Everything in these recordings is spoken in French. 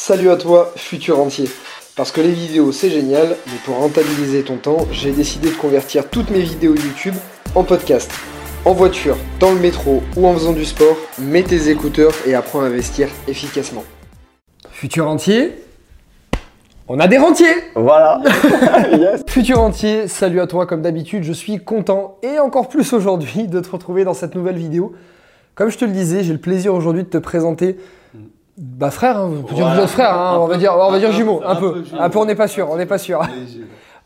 Salut à toi, futur entier. Parce que les vidéos c'est génial, mais pour rentabiliser ton temps, j'ai décidé de convertir toutes mes vidéos YouTube en podcast. En voiture, dans le métro ou en faisant du sport, mets tes écouteurs et apprends à investir efficacement. Futur entier, on a des rentiers Voilà. yes. Futur entier, salut à toi comme d'habitude, je suis content et encore plus aujourd'hui de te retrouver dans cette nouvelle vidéo. Comme je te le disais, j'ai le plaisir aujourd'hui de te présenter bah frère, hein, on peut dire vous êtes frère, hein, on, va dire, on va dire jumeaux, un, peu, un peu, on n'est pas sûr, on n'est pas sûr.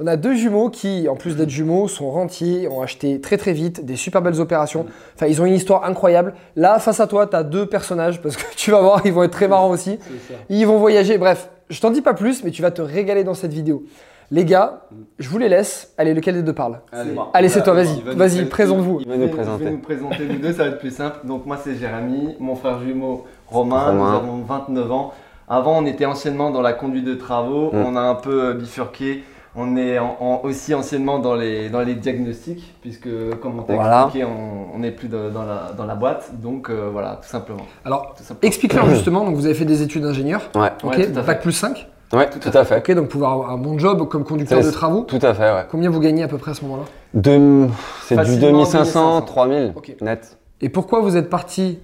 On a deux jumeaux qui, en plus d'être jumeaux, sont rentiers, ont acheté très très vite des super belles opérations. Enfin, ils ont une histoire incroyable. Là, face à toi, tu as deux personnages parce que tu vas voir, ils vont être très marrants aussi. Ils vont voyager. Bref, je t'en dis pas plus, mais tu vas te régaler dans cette vidéo. Les gars, je vous les laisse. Allez, lequel des deux parle? Allez, c'est toi, vas-y. Vas-y, présente-vous. Il va nous présenter. nous présenter nous deux, ça va être plus simple. Donc, moi, c'est Jérémy, mon frère jumeau Romain, nous avons 29 ans. Avant, on était anciennement dans la conduite de travaux. Mm. On a un peu euh, bifurqué. On est aussi anciennement dans les, dans les diagnostics, puisque comme on t'a expliqué, on n'est plus dans, la, dans, la, boîte. Donc euh, voilà, tout simplement. Alors, explique-leur justement, donc vous avez fait des études d'ingénieur. Ouais. Ok, ouais, bac plus 5 Ouais, tout, à fait. Ok, donc pouvoir avoir un bon job comme conducteur de travaux. Tout à fait, ouais. Combien vous gagnez à peu près à ce moment-là? C'est du 2500, 3000 net. Et pourquoi vous êtes parti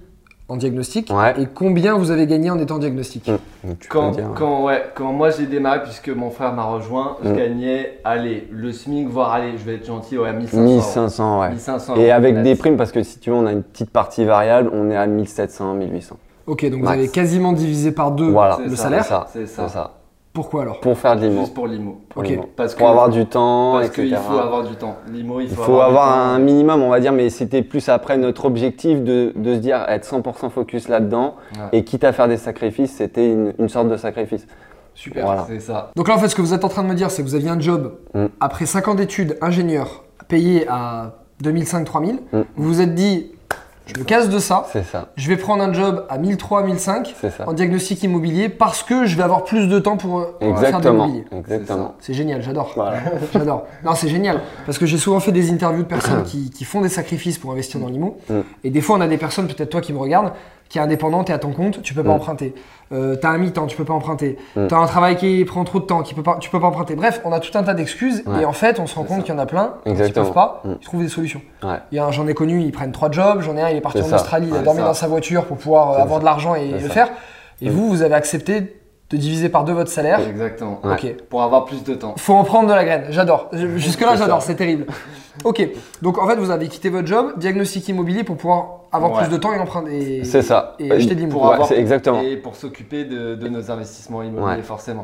en diagnostic et combien vous avez gagné en étant diagnostic mmh. quand, quand, ouais, quand moi j'ai démarré, puisque mon frère m'a rejoint, je mmh. gagnais, allez, le SMIC, voire, allez, je vais être gentil, ouais, 1500. 1500, ouais. 1500 et avec des primes, parce que si tu veux, on a une petite partie variable, on est à 1700, 1800. Ok, donc vous avez quasiment divisé par deux le salaire. C'est ça. ça. Pourquoi alors? Pour faire de l'IMO. Juste pour l'IMO. Pour, Parce pour avoir du temps, parce qu'il faut avoir du temps. L'IMO, il faut, il faut avoir, un minimum, on va dire, mais c'était plus après notre objectif de, de se dire être 100% focus là-dedans. Et quitte à faire des sacrifices, c'était une, une, sorte de sacrifice. Super, voilà. c'est ça. Donc là, en fait, ce que vous êtes en train de me dire, c'est que vous aviez un job mm. après 5 ans d'études, ingénieur, payé à 2005-3000. Mm. Vous vous êtes dit, je me casse de ça. C'est ça. Je vais prendre un job à 1003, 1005 en diagnostic immobilier parce que je vais avoir plus de temps pour, faire de l'immobilier. Exactement. C'est génial, j'adore. j'adore. Non, c'est génial parce que j'ai souvent fait des interviews de personnes qui, font des sacrifices pour investir dans l'immo. Mm. Et des fois, on a des personnes, peut-être toi qui me regardes, qui est indépendant, tu es à ton compte, tu peux pas mm. emprunter. Euh, tu as un mi-temps, tu peux pas emprunter. Mm. Tu as un travail qui prend trop de temps, qui peut pas, tu peux pas emprunter. Bref, on a tout un tas d'excuses et en fait, on se rend compte qu'il y en a plein qui peuvent pas, mm. ils trouvent des solutions. J'en ai connu, ils prennent trois jobs, j'en ai un, il est parti en Australie, il a dormi dans sa voiture pour pouvoir euh, avoir de l'argent et le faire. Et vous, vous avez accepté de diviser par deux votre salaire. Exactement. Ok. Pour avoir plus de temps. Faut en prendre de la graine. J'adore. Jusque-là, j'adore. C'est terrible. Ok. Donc en fait, vous avez quitté votre job, diagnostic immobilier pour pouvoir avoir plus de temps et emprunter. C'est ça. Et acheter de l'immobilier. Ouais, exactement. Et pour s'occuper de, nos investissements immobiliers, forcément.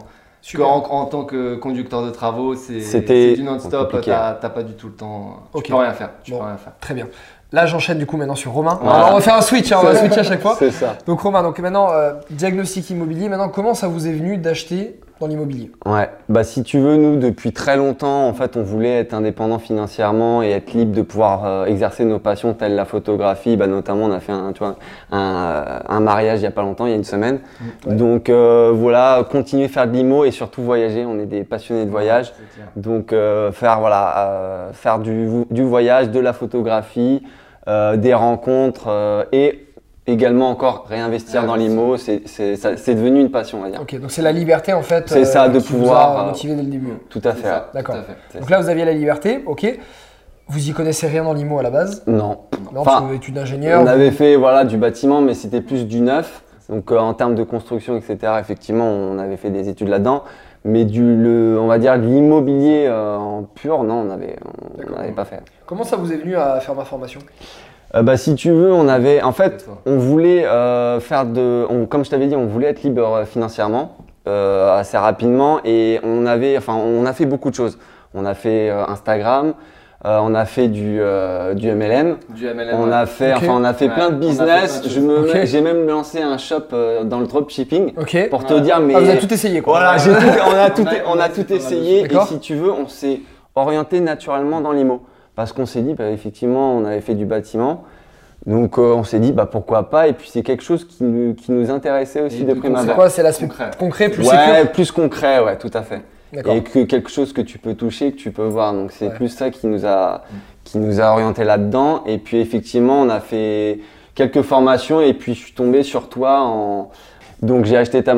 En, en, tant que conducteur de travaux, c'est du non-stop, tu n'as pas du tout le temps. Tu peux rien faire. Tu peux rien faire. Très bien. Là, j'enchaîne du coup maintenant sur Romain. on va faire un switch, hein, on va switcher à chaque fois. C'est ça. Donc Romain, donc maintenant euh, diagnostic immobilier. Maintenant, comment ça vous est venu d'acheter dans l'immobilier Ouais, bah si tu veux, nous depuis très longtemps, en fait, on voulait être indépendant financièrement et être libre de pouvoir euh, exercer nos passions telles la photographie. Bah, notamment, on a fait un, tu vois, un, euh, un, mariage il y a pas longtemps, il y a une semaine. Donc voilà, continuer à faire de l'IMO et surtout voyager. On est des passionnés de voyage. Donc faire voilà, faire du, du voyage, de la photographie. Euh, des rencontres euh, et également encore réinvestir dans l'IMO, c'est devenu une passion, on va dire. Ok, donc c'est la liberté en fait. C'est ça, de pouvoir. motiver dès le début. Tout à fait. D'accord. Donc là, vous aviez la liberté, ok. Vous y connaissez rien dans l'IMO à la base? Non. Non, parce que vous études d'ingénieur. On avait fait voilà, du bâtiment, mais c'était plus du neuf. Donc euh, en termes de construction, etc., effectivement, on avait fait des études là-dedans. Mais du, le, on va dire l'immobilier en pur, non, on n'avait pas fait. Comment ça vous est venu à faire ma formation? Euh, bah, si tu veux, on avait, en fait, on voulait euh, faire de, comme je t'avais dit, on voulait être libre euh, financièrement assez rapidement et on avait, enfin, on a fait beaucoup de choses. On a fait Instagram, on a fait du, du MLM, du MLM, on a fait, enfin, on a fait plein de business. Je me, j'ai même lancé un shop dans le dropshipping pour te dire, mais ah, vous avez tout essayé quoi. Voilà, tout, on a tout, on a tout essayé et si tu veux, on s'est orienté naturellement dans l'IMO parce qu'on s'est dit, bah, effectivement, on avait fait du bâtiment. Donc euh, on s'est dit bah pourquoi pas et puis c'est quelque chose qui nous, qui nous intéressait aussi de prime abord. C'est quoi C'est l'aspect concret. plus Ouais, plus concret, ouais, tout à fait. Et que quelque chose que tu peux toucher, que tu peux voir. Donc c'est plus ça qui nous a qui nous a orienté là-dedans. Et puis effectivement, on a fait quelques formations et puis je suis tombé sur toi en Donc j'ai acheté ta,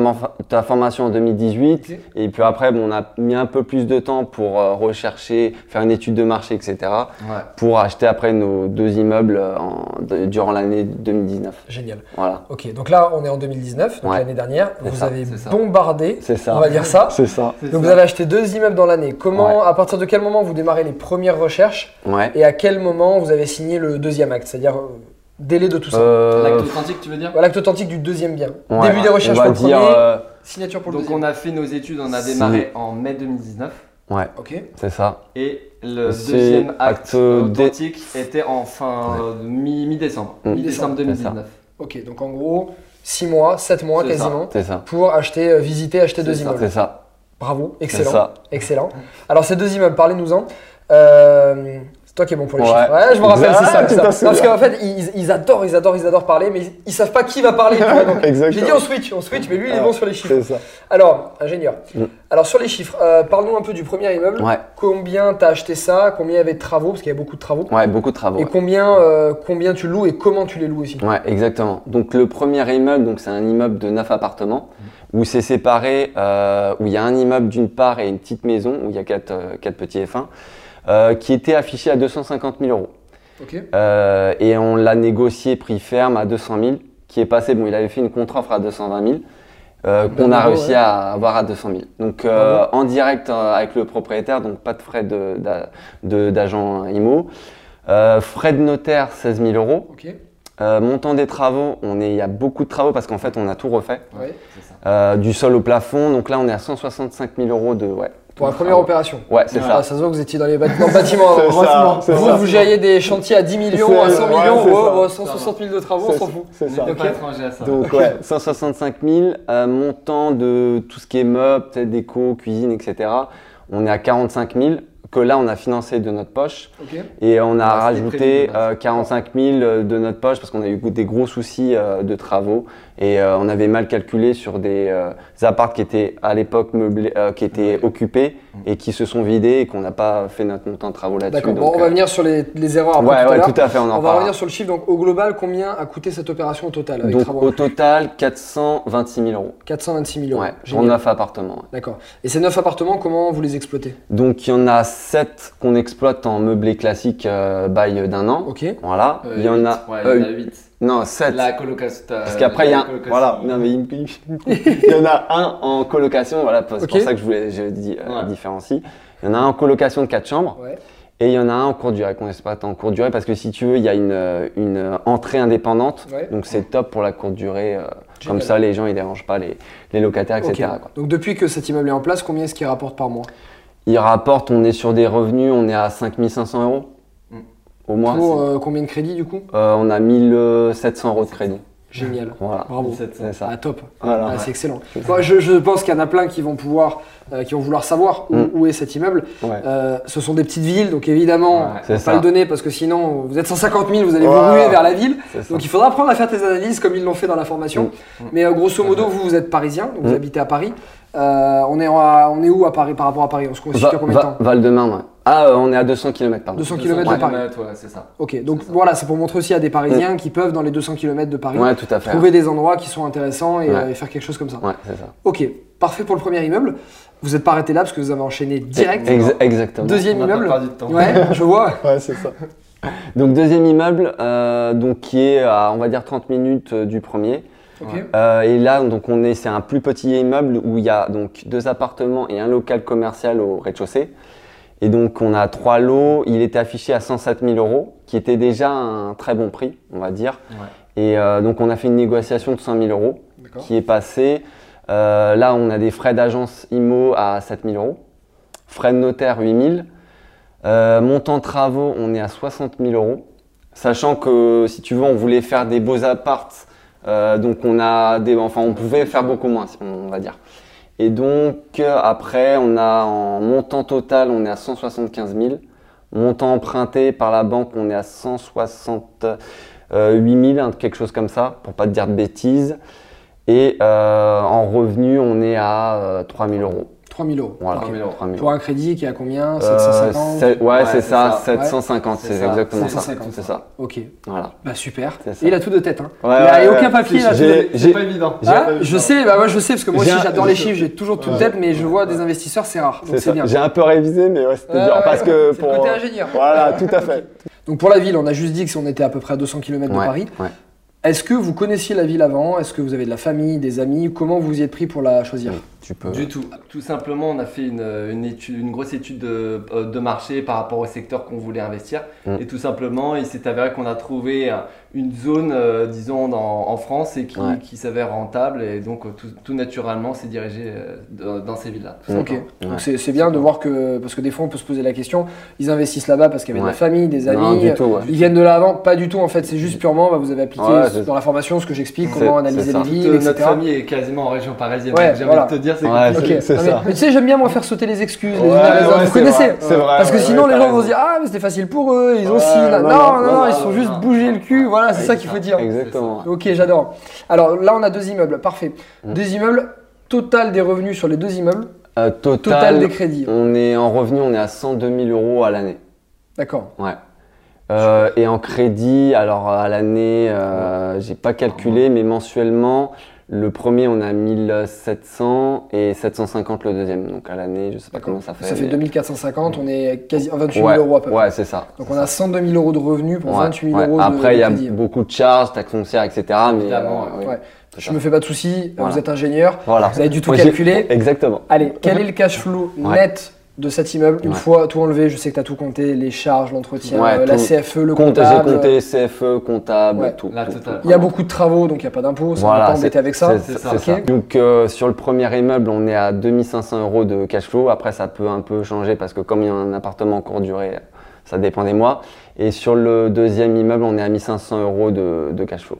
ta, formation en 2018 et puis après bon, on a mis un peu plus de temps pour euh, rechercher, faire une étude de marché, etc. Pour acheter après nos deux immeubles euh, durant l'année 2019. Génial. Voilà. Ok, donc là on est en 2019, donc l'année dernière. Vous avez bombardé, ça. on va dire ça. C'est ça. Donc vous avez acheté deux immeubles dans l'année. Comment, à partir de quel moment vous démarrez les premières recherches et à quel moment vous avez signé le deuxième acte, c'est-à-dire euh, Délai de tout ça. Euh, l'acte authentique, tu veux dire L'acte authentique du deuxième bien. Début des recherches pour le premier, euh, signature pour le deuxième. Donc on a fait nos études, on a démarré en mai 2019. Ouais. Ok. C'est ça. Et le deuxième acte, authentique était en fin mi-décembre. Mi-décembre 2019. Ok, donc en gros, 6 mois, 7 mois quasiment. Ça. Pour acheter, euh, visiter, acheter deux immeubles. C'est ça. Bravo, excellent. Ça. Excellent. Alors ces deux immeubles, parlez-nous-en. Euh, toi qui es bon pour les chiffres. Ouais, je me rappelle, c'est ça. ça. Parce qu'en fait, ils, adorent, ils adorent, ils adorent parler, mais ils, savent pas qui va parler. J'ai dit on switch, on switch, mais lui il est bon sur les chiffres. Ça. Alors, ingénieur. Mm. Alors sur les chiffres, euh, parle-nous un peu du premier immeuble. Ouais. Combien t'as acheté ça? Combien il y avait de travaux? Parce qu'il y a beaucoup de travaux. Ouais, beaucoup de travaux. Et combien, euh, combien tu loues et comment tu les loues aussi? Ouais, exactement. Donc le premier immeuble, donc c'est un immeuble de 9 appartements où c'est séparé, euh, où il y a un immeuble d'une part et une petite maison où il y a quatre, quatre petits F1. Euh, qui était affiché à 250 000 euros. Euh, et on l'a négocié prix ferme à 200 000, qui est passé, bon, il avait fait une contre-offre à 220 000. Euh, qu'on a réussi à avoir à 200 000. Donc en direct avec le propriétaire, donc pas de frais d'agent de, IMO. frais de notaire 16 000 euros. montant des travaux, on est, il y a beaucoup de travaux parce qu'en fait on a tout refait. du sol au plafond, donc là on est à 165 000 euros de, ouais, pour la première opération. Ouais, c'est ça. Ça se voit que vous étiez dans les bâtiments. bâtiments vous, vous gériez des chantiers à 10 millions, à 100 millions, 160 000 de travaux, on s'en fout. C'est ça. Donc, ouais, 165 000, euh, montant de tout ce qui est meubles, déco, cuisine, etc. On est à 45 000 que là, on a financé de notre poche. Et on a ah, rajouté 45 000 euh, de notre poche parce qu'on a eu des gros soucis euh, de travaux. Et euh, on avait mal calculé sur des, euh, apparts qui étaient à l'époque meublés, euh, qui étaient occupés et qui se sont vidés et qu'on n'a pas fait notre montant de travaux là-dessus. D'accord, bon, on va venir sur les, erreurs après ouais, tout ouais, tout à fait, on en On va revenir sur le chiffre. Donc au global, combien a coûté cette opération au total avec Donc au total, 426 000 euros. 426 000 euros. Ouais, pour 9 appartements. D'accord. Et ces 9 appartements, comment vous les exploitez? Donc il y en a 7 qu'on exploite en meublé classique bail d'un an. Ok. Voilà. il y en a, ouais, il y en a 8. Non, 7. La colocation. Parce qu'après, il y a un. Voilà, non, mais il, y en a un en colocation, voilà, c'est pour ça que je voulais je dis, euh, différencie. Il y en a un en colocation de 4 chambres. Ouais. Et il y en a un en court durée, qu'on pas en court durée, parce que si tu veux, il y a une, euh, une entrée indépendante. Donc c'est top pour la courte durée. Euh, comme ça, les gens, ils dérangent pas les, les locataires, etc. Donc depuis que cet immeuble est en place, combien est-ce qu'il rapporte par mois? Il rapporte, on est sur des revenus, on est à 5500 euros. Au moins. Pour euh, combien de crédits du coup euh, On a 1700 euros de crédit. Génial. Voilà. Bravo. C'est ça. Ah, top. Voilà. Ah, c'est excellent. Moi, je, je, pense qu'il y en a plein qui vont pouvoir, euh, qui vont vouloir savoir où, mm. est cet immeuble. ce sont des petites villes, donc évidemment, ne pas le donner parce que sinon, vous êtes 150 000, vous allez vous ruer vers la ville. Donc il faudra apprendre à faire tes analyses comme ils l'ont fait dans la formation. Mm. Mais grosso modo, vous, vous êtes parisien, donc vous mm. habitez à Paris. on, est, on est où à Paris par rapport à Paris? On se constitue à combien de temps? Val-de-Marne, ah, euh, on est à 200 km, pardon. 200 km de Paris. Ouais, c'est ça. Ok, donc voilà, c'est pour montrer aussi à des Parisiens mm. qui peuvent, dans les 200 km de Paris, trouver des endroits qui sont intéressants euh, et, faire quelque chose comme ça. Ouais, c'est ça. Ok, parfait pour le premier immeuble. Vous n'êtes pas arrêté là parce que vous avez enchaîné direct. exactement. Deuxième immeuble. Pas du temps. Ouais, je vois. ouais, c'est ça. Donc deuxième immeuble, euh, donc qui est à on va dire 30 minutes du premier. Okay. et là, donc on est, c'est un plus petit immeuble où il y a donc deux appartements et un local commercial au rez-de-chaussée. Et donc, on a trois lots. Il était affiché à 107 000 euros, qui était déjà un très bon prix, on va dire. Et euh, donc, on a fait une négociation de 100 000 euros, qui est passée. Euh, là, on a des frais d'agence IMO à 7 000 euros, frais de notaire 8 000. Euh, montant de travaux, on est à 60 000 euros. Sachant que, si tu veux, on voulait faire des beaux apparts. donc, on a des, enfin, on pouvait faire beaucoup moins, on va dire. Et donc, après, on a en montant total, on est à 175 000. Montant emprunté par la banque, on est à 168 000, quelque chose comme ça, pour pas te dire de bêtises. Et euh, en revenu, on est à 3 euh, 000 euros. 3000 euros. Voilà, Ok. 3000 euros. 3000 Pour un crédit qui est à combien? Euh, 750 sept- ouais, Ouais, c'est c'est ça, ça. 750, C'est c'est ça. exactement ça. 750. C'est ça. Ok, Voilà. bah super. Ça. Et il a tout de tête. Hein. Ouais, il a ouais, aucun papier là. De- C'est pas évident. Ah, pas je sais, bah moi je sais parce que moi J'ai aussi un- j'adore les chiffres, j'ai toujours tout de tête, mais je vois des investisseurs, c'est rare. Donc C'est ça. bien. J'ai un peu révisé, mais ouais, c'était dur. Parce que C'est pour. le côté ingénieur. Voilà, tout à fait. Donc pour la ville, on a juste dit que si on était à peu près à 200 km de Paris. ouais. Est-ce que vous connaissiez la ville avant? Est-ce que vous avez de la famille, des amis? Comment vous y êtes pris pour la choisir? Tu peux. Du tout. Tout simplement, on a fait une, une étude, une grosse étude de, euh, de marché par rapport au secteur qu'on voulait investir. Mm. Et tout simplement, il s'est avéré qu'on a trouvé euh, une zone, euh, disons, dans- en France et qui, Ouais. qui s'avère rentable. Et donc, tout, tout naturellement, s'est dirigé euh, dans, dans ces villes-là. Ok. Donc Ouais. c'est c'est bien de voir que, parce que des fois on peut se poser la question, ils investissent là-bas parce qu'il y avait de la Ouais. famille, des Non, amis, du tout, ouais. ils viennent de là avant, pas du tout en fait, c'est juste purement, bah, vous avez appliqué Ouais, c'est- dans la formation ce que j'explique, C'est- comment c'est analyser les villes, etc. notre famille est quasiment en région parisienne. Ouais, donc j'ai voilà. envie de te dire, c'est Ouais, ça. Mais, tu sais, j'aime bien moi faire sauter les excuses, les Ouais, unes à les ouais, autres. Vous connaissez vrai, c'est vrai, Parce que sinon ouais, les gens vont se dire ah mais c'était facile pour eux, ils ont Ouais, si, non, non, ils sont juste non. bougé le cul, voilà, c'est ça qu'il faut dire. Exactement. Ok, j'adore. Alors là on a deux immeubles, parfait. Mm. Deux immeubles, total des revenus sur les deux immeubles, Euh, total total, des crédits. on est en revenu, on est à 102 000 euros à l'année. D'accord. Ouais. Euh, et en crédit, alors à l'année, euh, j'ai pas calculé, mais mensuellement, le premier on a 1700 et 750 le deuxième. Donc à l'année, je sais pas comment ça fait. Ça fait mais- 2450, on est quasi à 28 000 ouais, euros à peu près. Ouais, c'est ça. Donc on a 102 000 euros de revenus pour Ouais, 28 000 ouais. euros de Après, il y a beaucoup de charges, taxes foncières, etc. Mais Évidemment, euh, oui, Ouais. c'est Je ça. me fais pas de soucis, Voilà. vous êtes ingénieur, Voilà. vous avez du tout calculé. Exactement. Allez, quel est le cash flow Ouais. net de cet immeuble Une Ouais. fois tout enlevé, je sais que tu as tout compté, les charges, l'entretien, Ouais, euh, la. CFE, le Compte- J'ai comptable. compté CFE, comptable, Ouais. tout. Il y a beaucoup de travaux, donc il n'y a pas d'impôt, ça ne Voilà, va pas c'est- embêter avec ça. C'est. Donc euh, sur le premier immeuble, on est à 2500 euros de cash flow. Après, ça peut un peu changer parce que comme il y a un appartement en court durée, ça dépend des mois. Et sur le deuxième immeuble, on est à 1500 euros de, de cash flow.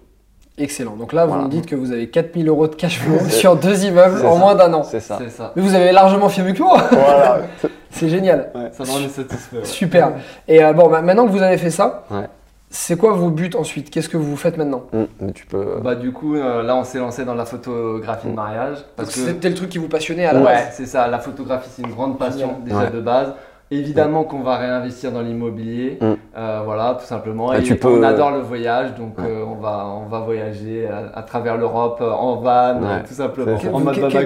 Excellent. Donc là, vous Voilà. me dites que vous avez 4000 euros de cash flow sur deux immeubles en ça. moins d'un an. C'est ça. C'est ça. Mais vous avez largement fait mieux que moi. voilà. C'est génial. Ça m'en est satisfait. ouais. Super. Et euh, bon, bah, maintenant que vous avez fait ça, Ouais. c'est quoi vos buts ensuite? Qu'est-ce que vous faites maintenant? Mais tu peux. Bah du coup euh, là on s'est lancé dans la photographie de mariage parce que C'était le truc qui vous passionnait à la ouais base? c'est ça la photographie c'est une grande passion déjà Ouais. de base évidemment qu'on va réinvestir dans l'immobilier Mm. Euh, voilà tout simplement Bah, et tu peux- on adore le voyage donc Ouais. euh, on va on va voyager à, à travers l'Europe euh, en van Ouais. euh, tout simplement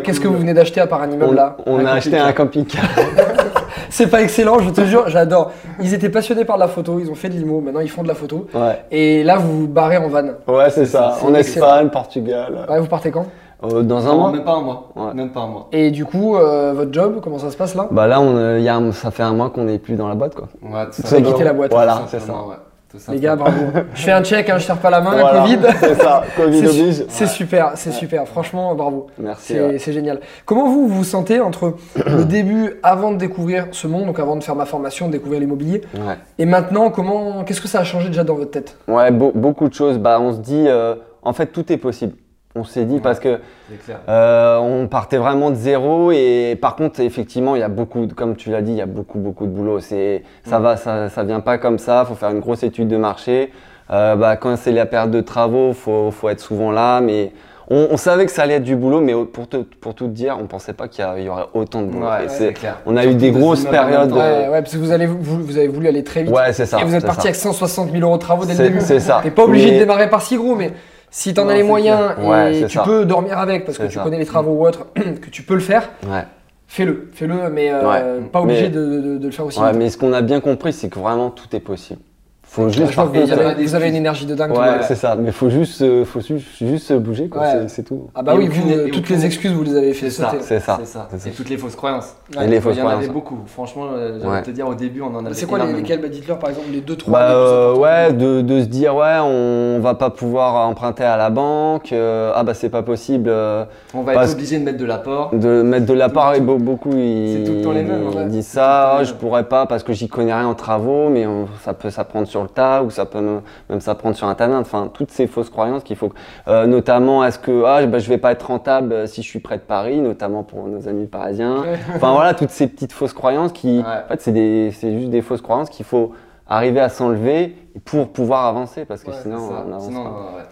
Qu'est-ce que vous venez d'acheter à part un immeuble On, là? on un a acheté un camping-car. C'est pas excellent, je te jure, j'adore. Ils étaient passionnés par la photo, ils ont fait de l'IMO, maintenant ils font de la photo. ouais. Et là, vous vous barrez en van. Ouais, c'est ça. En. Espagne, Portugal. Ouais, vous partez quand? Euh, dans un Non, mois. même pas un mois Ouais. même pas un mois Et du coup, euh, votre job, comment ça se passe là? Bah là, on, euh, y a un- ça fait un mois qu'on n'est plus dans la boîte, quoi. ouais, tout Vous avez simplement. quitté la boîte. Voilà, c'est ça. simplement, ouais. Tout Les gars, bravo. Je fais un check, hein, je tire pas la main, Voilà, Covid. C'est ça. Covid C'est su- oblige. C'est super, c'est super. Franchement, bravo. Merci. C'est ouais. c'est génial. Comment vous vous sentez entre le début, avant de découvrir ce monde, donc avant de faire ma formation, de découvrir l'immobilier, Ouais. et maintenant, comment, qu'est-ce que ça a changé déjà dans votre tête? Ouais, beau- beaucoup de choses. Bah, on se dit, euh, en fait, tout est possible. On s'est dit Ouais. parce que euh, on partait vraiment de zéro et par contre, effectivement, il y a beaucoup, de- comme tu l'as dit, il y a beaucoup, beaucoup de boulot. C'est, ça Mm. va, ça, ça vient pas comme ça. Faut faire une grosse étude de marché. Euh, bah, quand c'est la période de travaux, faut, faut être souvent là. Mais on, on savait que ça allait être du boulot, mais pour te, pour tout te dire, on pensait pas qu'il y, aurait autant de boulot. ouais clair on a eu des grosses périodes. de- ouais, ouais, parce que vous, allez, vous, vous avez voulu aller très vite. Ouais, c'est ça. et vous êtes parti ça. avec 160 000 euros de travaux dès le début. C'est ça. T'es pas obligé Mais- de démarrer par si gros, mais si t'en Non, as les moyens. Ouais, et tu ça. peux dormir avec parce que tu ça. connais les travaux ou autre, que tu peux le faire, Ouais. fais-le. Fais-le, mais euh, Ouais. pas obligé Mais- de, de- de le faire aussi. Mais ce qu'on a bien compris, c'est que vraiment tout est possible. Faut Ouais, juste vous, avez, vous avez une énergie de dingue. Ouais, monde. c'est ça. Mais faut juste, euh, faut juste, bouger, quoi. Ouais. c'est- tout. Ah bah Et oui, aucune- vous, et euh, toutes aucune- les excuses, vous les avez fait C'est ça. sauter. C'est ça. C'est ça. Ça. Et toutes les fausses croyances. Ouais. Et les fausses Il y en avait beaucoup. Franchement, euh, Ouais. de te dire, au début, on en avait C'est quoi les, énormément. lesquels bah, Dites-leur par exemple les deux, trois. Bah euh, ouais, de, de se dire ouais, on va pas pouvoir emprunter à la banque. euh, ah bah c'est pas possible euh, On va être obligé de mettre de l'apport. de mettre de la Tout- part. Et beaucoup ils, c'est tout le temps les mêmes, ils ouais. disent ça. je pourrais pas parce que j'y connais rien en travaux, mais ça peut s'apprendre sur le tas ou ça peut même, même s'apprendre sur internet. Enfin toutes ces fausses croyances qu'il faut. euh, notamment est-ce que ah bah, je vais pas être rentable euh, si je suis près de Paris, notamment pour nos amis parisiens. Enfin voilà, toutes ces petites fausses croyances qui, Ouais. en fait, c'est des- c'est juste des fausses croyances qu'il faut arriver à s'enlever pour pouvoir avancer parce que sinon on avance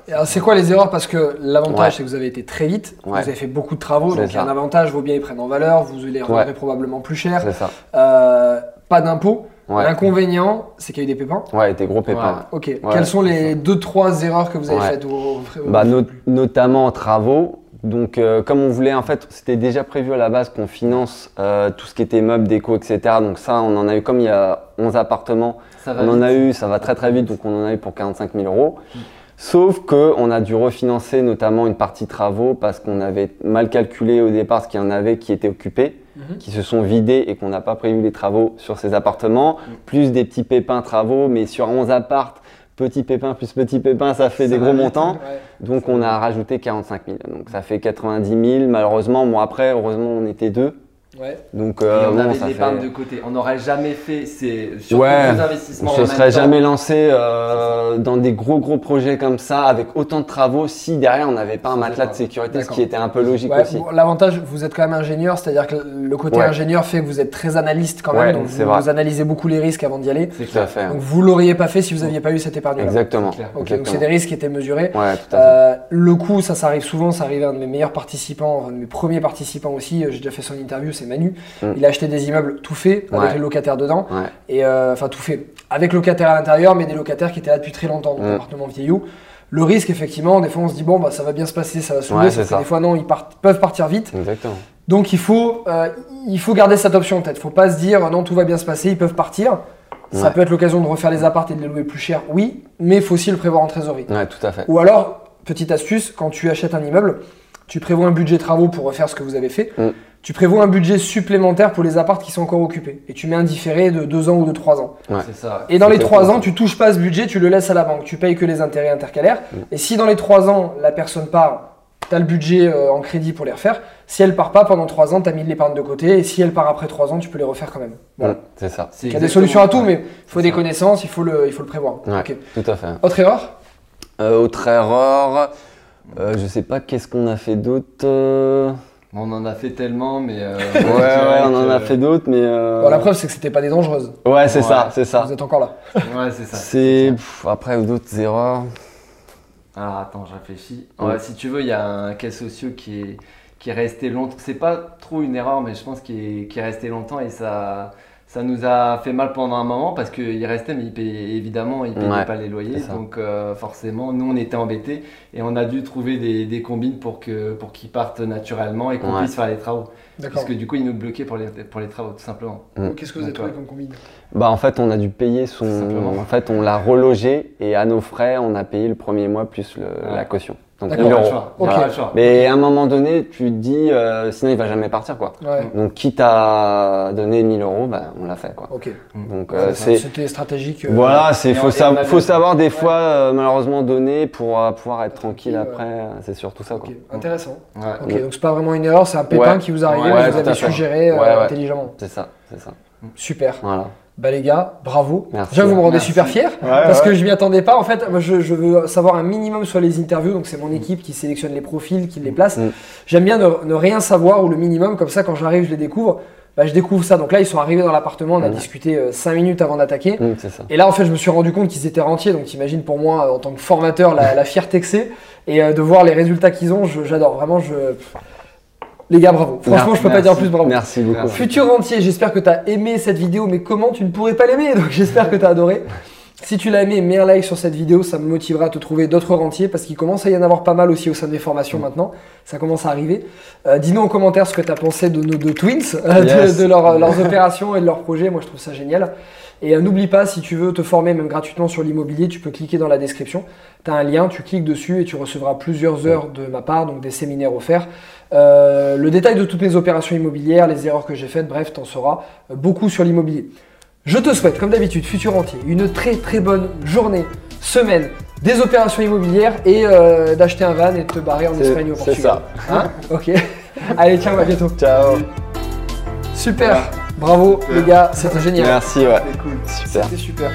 pas. C'est quoi les erreurs? Parce que l'avantage c'est que vous avez été très vite, vous avez fait beaucoup de travaux, donc il y a un avantage, vos biens ils prennent en valeur, vous les rendrez probablement plus cher. Euh, pas d'impôts. L'inconvénient, c'est qu'il y a eu des pépins. Ouais, des gros pépins. Ok. Quelles sont les deux trois erreurs que vous avez faites bah, Notamment en travaux. Donc, euh, comme on voulait, en fait, c'était déjà prévu à la base qu'on finance euh, tout ce qui était meubles, déco, etc. Donc ça, on en a eu, comme il y a 11 appartements, on en a eu, ça va très très vite, donc on en a eu pour 45 000 euros. Mm. Sauf qu'on a dû refinancer notamment une partie travaux parce qu'on avait mal calculé au départ ce qu'il y en avait qui étaient occupés, mhm. qui se sont vidés et qu'on n'a pas prévu les travaux sur ces appartements, mm. plus des petits pépins travaux, mais sur 11 apparts, petit pépin plus petit pépin, ça fait des gros montants. Donc on a rajouté 45 000. Donc ça fait 90 000. Malheureusement, moi après, heureusement, on était deux. Donc, euh, on avait des fait... de côté. On n'aurait jamais fait ces sur ouais, investissements. On se serait jamais lancé euh, dans des gros gros projets comme ça avec autant de travaux si derrière on n'avait pas un matelas de sécurité, ce qui était un peu logique aussi. L'avantage, vous êtes quand même ingénieur, c'est-à-dire que le côté ingénieur fait que vous êtes très analyste quand même, donc vous, analysez beaucoup les risques avant d'y aller. C'est tout à fait. Donc vous l'auriez pas fait si vous n'aviez pas eu cette épargne. -là. Exactement. donc c'est des risques qui étaient mesurés. Euh, le coût, ça, ça arrive souvent. Ça arrive à un de mes meilleurs participants, un de mes premiers participants aussi. J'ai déjà fait son interview, c'est Manu. Mm. Il a acheté des immeubles tout faits, avec les locataires dedans. Et euh, enfin, tout fait. Avec locataires à l'intérieur, mais des locataires qui étaient là depuis très longtemps, mm. appartement vieillot. Le risque, effectivement, des fois on se dit, bon, bah, ça va bien se passer, ça va se ouais, des fois non, ils peuvent partir vite. Exactement. Donc il faut, euh, il faut garder cette option en tête. Il ne faut pas se dire, non, tout va bien se passer, ils peuvent partir. Ça peut être l'occasion de refaire les apparts et de les louer plus cher, oui, mais il faut aussi le prévoir en trésorerie. Ouais, tout à fait. Ou alors, petite astuce, quand tu achètes un immeuble, tu prévois un budget travaux pour refaire ce que vous avez fait. Mm tu prévois un budget supplémentaire pour les appartes qui sont encore occupés. Et tu mets un différé de 2 ans ou de 3 ans. Ça. Et dans les 3 ans, tu touches pas ce budget, tu le laisses à la banque. Tu payes que les intérêts intercalaires. Mm. Et si dans les 3 ans, la personne part, tu as le budget euh, en crédit pour les refaire. Si elle part pas pendant 3 ans, tu as mis de l'épargne de côté. Et si elle part après 3 ans, tu peux les refaire quand même. Voilà. Mm, c'est ça. Il y a des solutions à tout, mais il faut des connaissances, il faut le, il faut le prévoir. Tout à fait. Autre erreur? Euh, Autre erreur, euh, je sais pas qu'est-ce qu'on a fait d'autre. On en a fait tellement, mais. Euh, ouais, ouais, on en a fait d'autres, mais. Euh... Bon, la preuve, c'est que c'était pas des dangereuses. Ouais, c'est ça, c'est ça. Vous êtes encore là. ouais, c'est ça. C'est. Après, d'autres erreurs. Alors, attends, je réfléchis. si tu veux, il y a un cas social qui est, qui est resté longtemps. C'est pas trop une erreur, mais je pense qu'il est, est resté longtemps et ça ça nous a fait mal pendant un moment parce qu'il restait, mais il payait, évidemment, il ne payait pas les loyers. Donc euh, forcément, nous, on était embêtés et on a dû trouver des, des combines pour qu'ils pour qu'ils partent naturellement et qu'on puisse faire les travaux. Parce que du coup, ils nous bloquaient pour les, pour les travaux, tout simplement. Mm. Qu'est-ce que vous avez trouvé comme combine? Bah, En fait, on a dû payer son. En fait, on l'a relogé et à nos frais, on a payé le premier mois plus la caution. Donc 1000 euros. Mais à un moment donné, tu te dis, euh, sinon il va jamais partir quoi. Donc quitte à donner 1000 euros, bah, on l'a fait quoi. Donc euh, c'est. C'était stratégique. Euh, voilà, c'est faut, faut savoir des fois malheureusement donner pour pouvoir être tranquille après. C'est surtout ça quoi. Intéressant. Ok, donc c'est pas vraiment une erreur, c'est un pépin qui vous arrive, vous avez suggéré intelligemment. C'est ça, c'est ça. Super. Voilà. Bah les gars, bravo. Merci, Déjà, vous me rendez super fier parce que je m'y attendais pas. En fait, moi, je, veux savoir un minimum sur les interviews. Donc, c'est mon équipe qui sélectionne les profils, qui les place. Mm. J'aime bien ne, rien savoir ou le minimum. Comme ça, quand j'arrive, je les découvre. Bah, je découvre ça. Donc là, ils sont arrivés dans l'appartement. On a discuté 5 euh, minutes avant d'attaquer. Mm, et là, en fait, je me suis rendu compte qu'ils étaient rentiers. Donc, imagine pour moi, en tant que formateur, la, fierté que c'est. Et euh, de voir les résultats qu'ils ont, j'adore. Vraiment, je. Les gars, bravo. Franchement, je peux pas dire plus bravo. Merci beaucoup. Futur entier, j'espère que tu as aimé cette vidéo, mais comment tu ne pourrais pas l'aimer? Donc j'espère que tu as adoré. Si tu l'as aimé, mets un like sur cette vidéo, ça me motivera à te trouver d'autres rentiers parce qu'il commence à y en avoir pas mal aussi au sein des formations maintenant. Ça commence à arriver. Euh, dis-nous en commentaire ce que tu as pensé de nos deux twins, euh, de, leurs opérations et de leurs projets. Moi, je trouve ça génial. Et euh, n'oublie pas, si tu veux te former même gratuitement sur l'immobilier, tu peux cliquer dans la description. Tu as un lien, tu cliques dessus et tu recevras plusieurs heures de ma part, donc des séminaires offerts. Euh, le détail de toutes mes opérations immobilières, les erreurs que j'ai faites, bref, tu en sauras euh, beaucoup sur l'immobilier. Je te souhaite, comme d'habitude, futur entier, une très très bonne journée, semaine, des opérations immobilières et d'acheter un van et de te barrer en Espagne ou au Portugal. C'est ça. Hein? Ok. Allez, ciao, à bientôt. Ciao. Super. Bravo les gars, c'était génial. Merci, ouais. C'était cool. Super. C'était super.